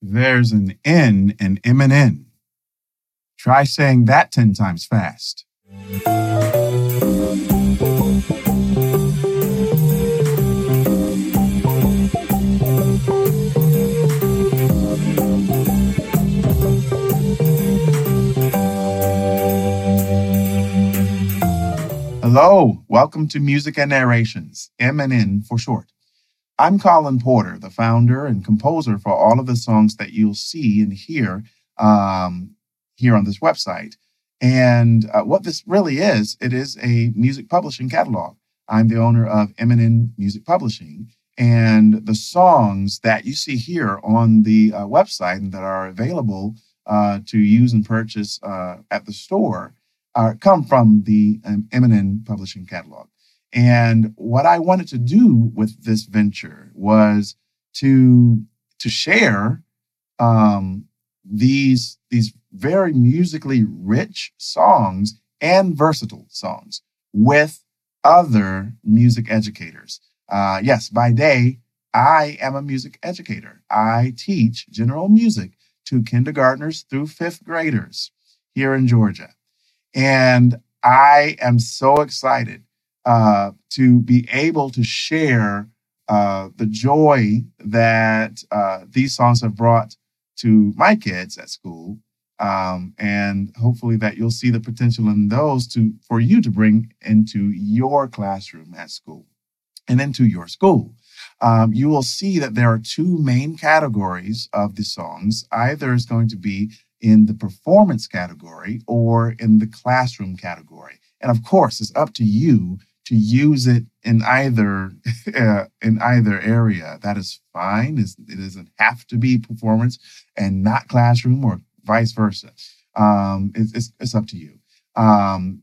There's an N in M&N. Try saying that 10 times fast. Hello, welcome to Music and Narrations, M&N for short. I'm Colin Porter, the founder and composer for all of the songs that you'll see and hear um, here on this website. And uh, what this really is, it is a music publishing catalog. I'm the owner of M&N Music Publishing, and the songs that you see here on the uh, website and that are available uh, to use and purchase uh, at the store are, come from the um, M&N Publishing catalog. And what I wanted to do with this venture was to to share um, these these very musically rich songs and versatile songs with other music educators. Uh, yes, by day I am a music educator. I teach general music to kindergartners through fifth graders here in Georgia, and I am so excited uh, to be able to share uh, the joy that uh, these songs have brought to my kids at school. Um, and hopefully that you'll see the potential in those to for you to bring into your classroom at school and into your school. Um, you will see that there are two main categories of the songs. Either is going to be in the performance category or in the classroom category. And of course, it's up to you to use it in either uh, in either area. That is fine. It's, it doesn't have to be performance and not classroom or vice versa. Um, it, it's it's up to you. Um,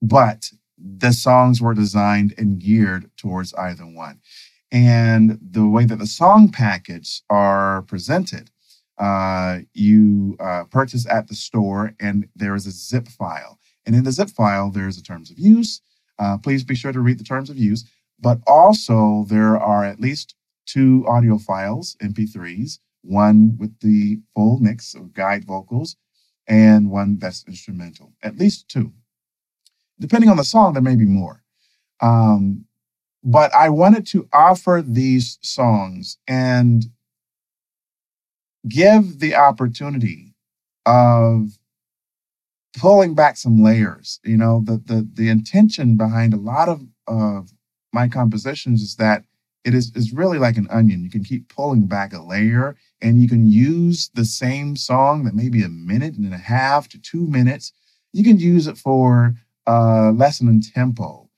but the songs were designed and geared towards either one. And the way that the song packets are presented, uh, you uh, purchase at the store, and there is a zip file. And in the zip file, there's the terms of use, uh, please be sure to read the terms of use. But also, there are at least two audio files, MP3s, one with the full mix of guide vocals and one that's instrumental, at least two. Depending on the song, there may be more. Um, but I wanted to offer these songs and give the opportunity of pulling back some layers. You know, the the the intention behind a lot of of my compositions is that it is is really like an onion. You can keep pulling back a layer, and you can use the same song that maybe a minute and a half to two minutes. You can use it for a lesson in tempo.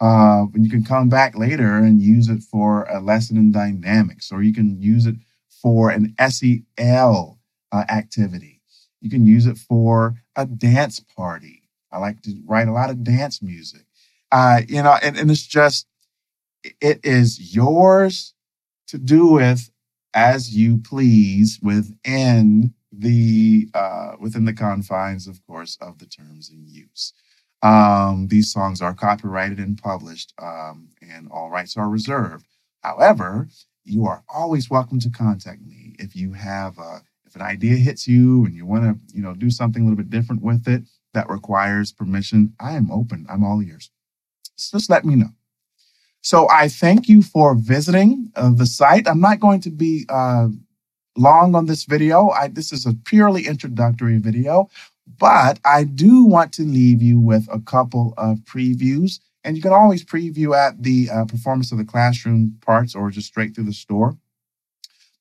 Uh, and you can come back later and use it for a lesson in dynamics, or you can use it for an SEL uh, activity. You can use it for a dance party. I like to write a lot of dance music. Uh, you know, and, and it's just, it is yours to do with as you please within the uh, within the confines, of course, of the terms in use. Um, these songs are copyrighted and published, um, and all rights are reserved. However, you are always welcome to contact me if you have a if an idea hits you and you want to, you know, do something a little bit different with it that requires permission, I am open. I'm all ears. So just let me know. So I thank you for visiting uh, the site. I'm not going to be uh, long on this video. I, this is a purely introductory video, but I do want to leave you with a couple of previews. And you can always preview at the uh, performance of the classroom parts or just straight through the store.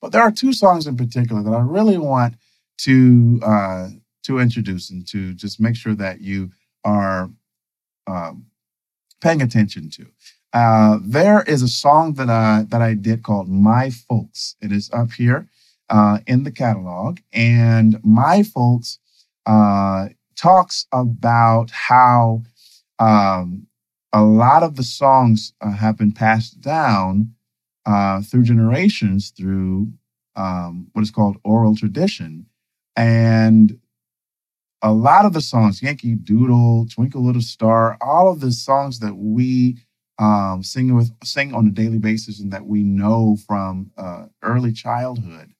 But there are two songs in particular that I really want to uh, to introduce and to just make sure that you are um, paying attention to. Uh, there is a song that I that I did called "My Folks." It is up here uh, in the catalog, and "My Folks" uh, talks about how um, a lot of the songs uh, have been passed down uh, through generations through um, what is called oral tradition. And a lot of the songs, Yankee Doodle, Twinkle Little Star, all of the songs that we um, sing with sing on a daily basis and that we know from uh, early childhood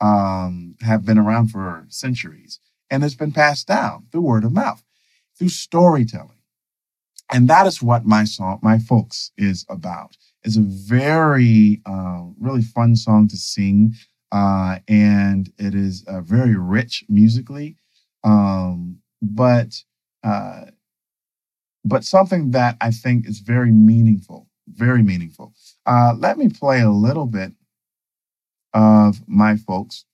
um, have been around for centuries and it's been passed down through word of mouth, through storytelling. And that is what my song, my folks is about. It's a very, uh, really fun song to sing. Uh, and it is uh, very rich musically. Um, but, uh, but something that I think is very meaningful, very meaningful. Uh, let me play a little bit of my folks.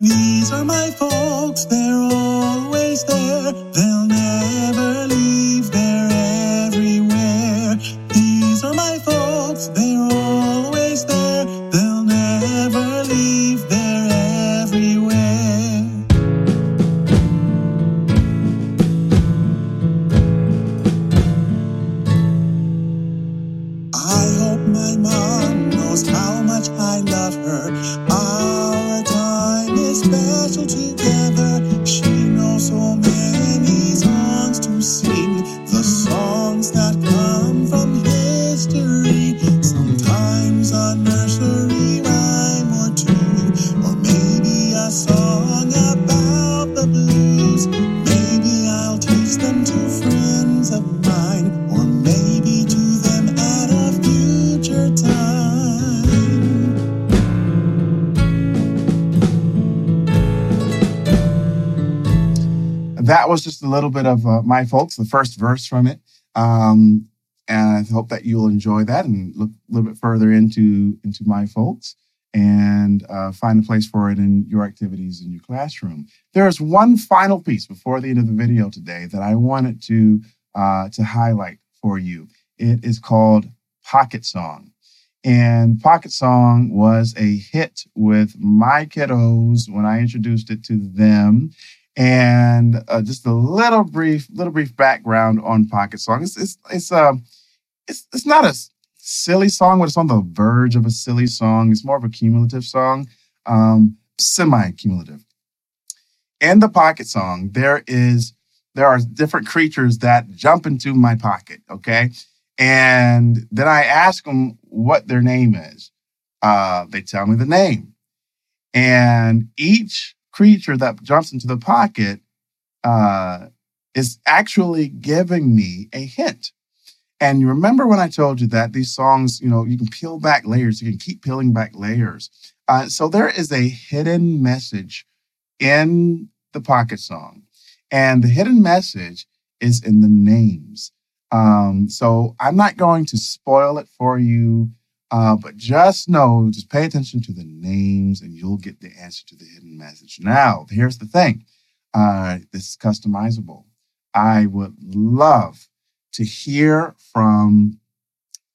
These are my folks, that was just a little bit of uh, my folks, the first verse from it. Um, and I hope that you'll enjoy that and look a little bit further into into my folks and uh, find a place for it in your activities in your classroom. There is one final piece before the end of the video today that I wanted to uh, to highlight for you. It is called Pocket Song. And Pocket Song was a hit with my kiddos when I introduced it to them and uh, just a little brief, little brief background on Pocket Song. It's it's it's um it's it's not a silly song, but it's on the verge of a silly song. It's more of a cumulative song, um, semi-cumulative. In the Pocket Song, there is there are different creatures that jump into my pocket. Okay, and then I ask them what their name is. Uh, they tell me the name, and each creature that jumps into the pocket uh, is actually giving me a hint. And you remember when I told you that these songs, you know, you can peel back layers, you can keep peeling back layers. Uh, so there is a hidden message in the pocket song. And the hidden message is in the names. Um, so I'm not going to spoil it for you, uh, but just know, just pay attention to the names and you'll get the answer to the hidden message. Now, here's the thing uh, this is customizable. I would love to hear from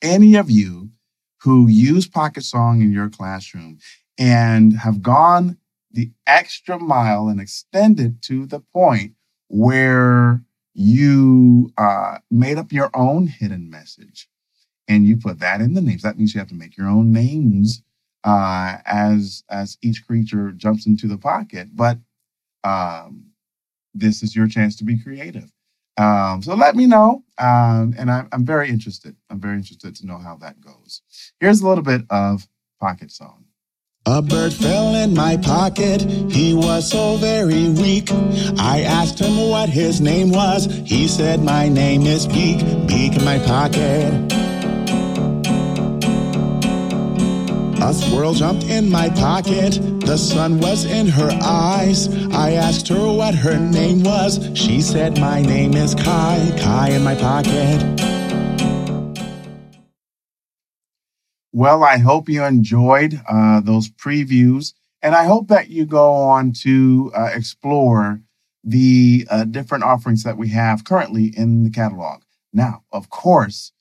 any of you who use Pocket Song in your classroom and have gone the extra mile and extended to the point where you uh, made up your own hidden message and you put that in the names. That means you have to make your own names uh, as as each creature jumps into the pocket. But um, this is your chance to be creative. Um, so let me know, um, and I'm, I'm very interested. I'm very interested to know how that goes. Here's a little bit of Pocket Song. A bird fell in my pocket. He was so very weak. I asked him what his name was. He said, My name is Beak. Beak in my pocket. A squirrel jumped in my pocket. The sun was in her eyes. I asked her what her name was. She said, My name is Kai. Kai in my pocket. Well, I hope you enjoyed uh, those previews, and I hope that you go on to uh, explore the uh, different offerings that we have currently in the catalog. Now, of course,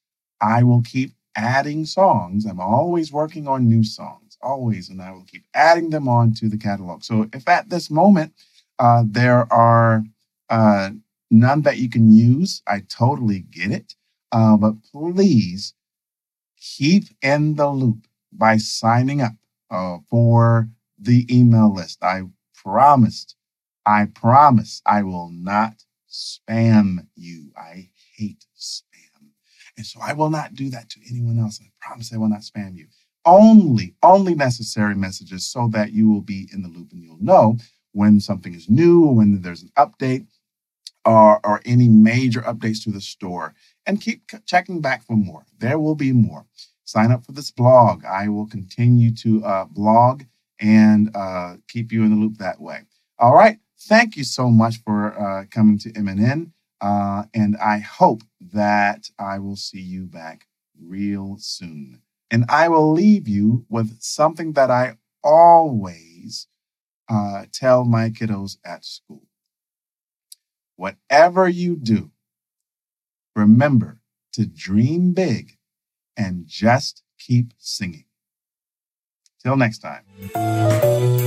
I will keep adding songs. I'm always working on new songs, always, and I will keep adding them on to the catalog. So if at this moment uh, there are uh, none that you can use, I totally get it. Uh, but please keep in the loop by signing up uh, for the email list. I promised, I promise I will not spam you. I hate spam. And so I will not do that to anyone else. I promise I will not spam you. Only, only necessary messages so that you will be in the loop and you'll know when something is new, when there's an update, or, or any major updates to the store. And keep checking back for more. There will be more. Sign up for this blog. I will continue to uh, blog and uh, keep you in the loop that way. All right. Thank you so much for uh, coming to M&N. Uh, and I hope that I will see you back real soon. And I will leave you with something that I always uh, tell my kiddos at school. Whatever you do, remember to dream big and just keep singing. Till next time.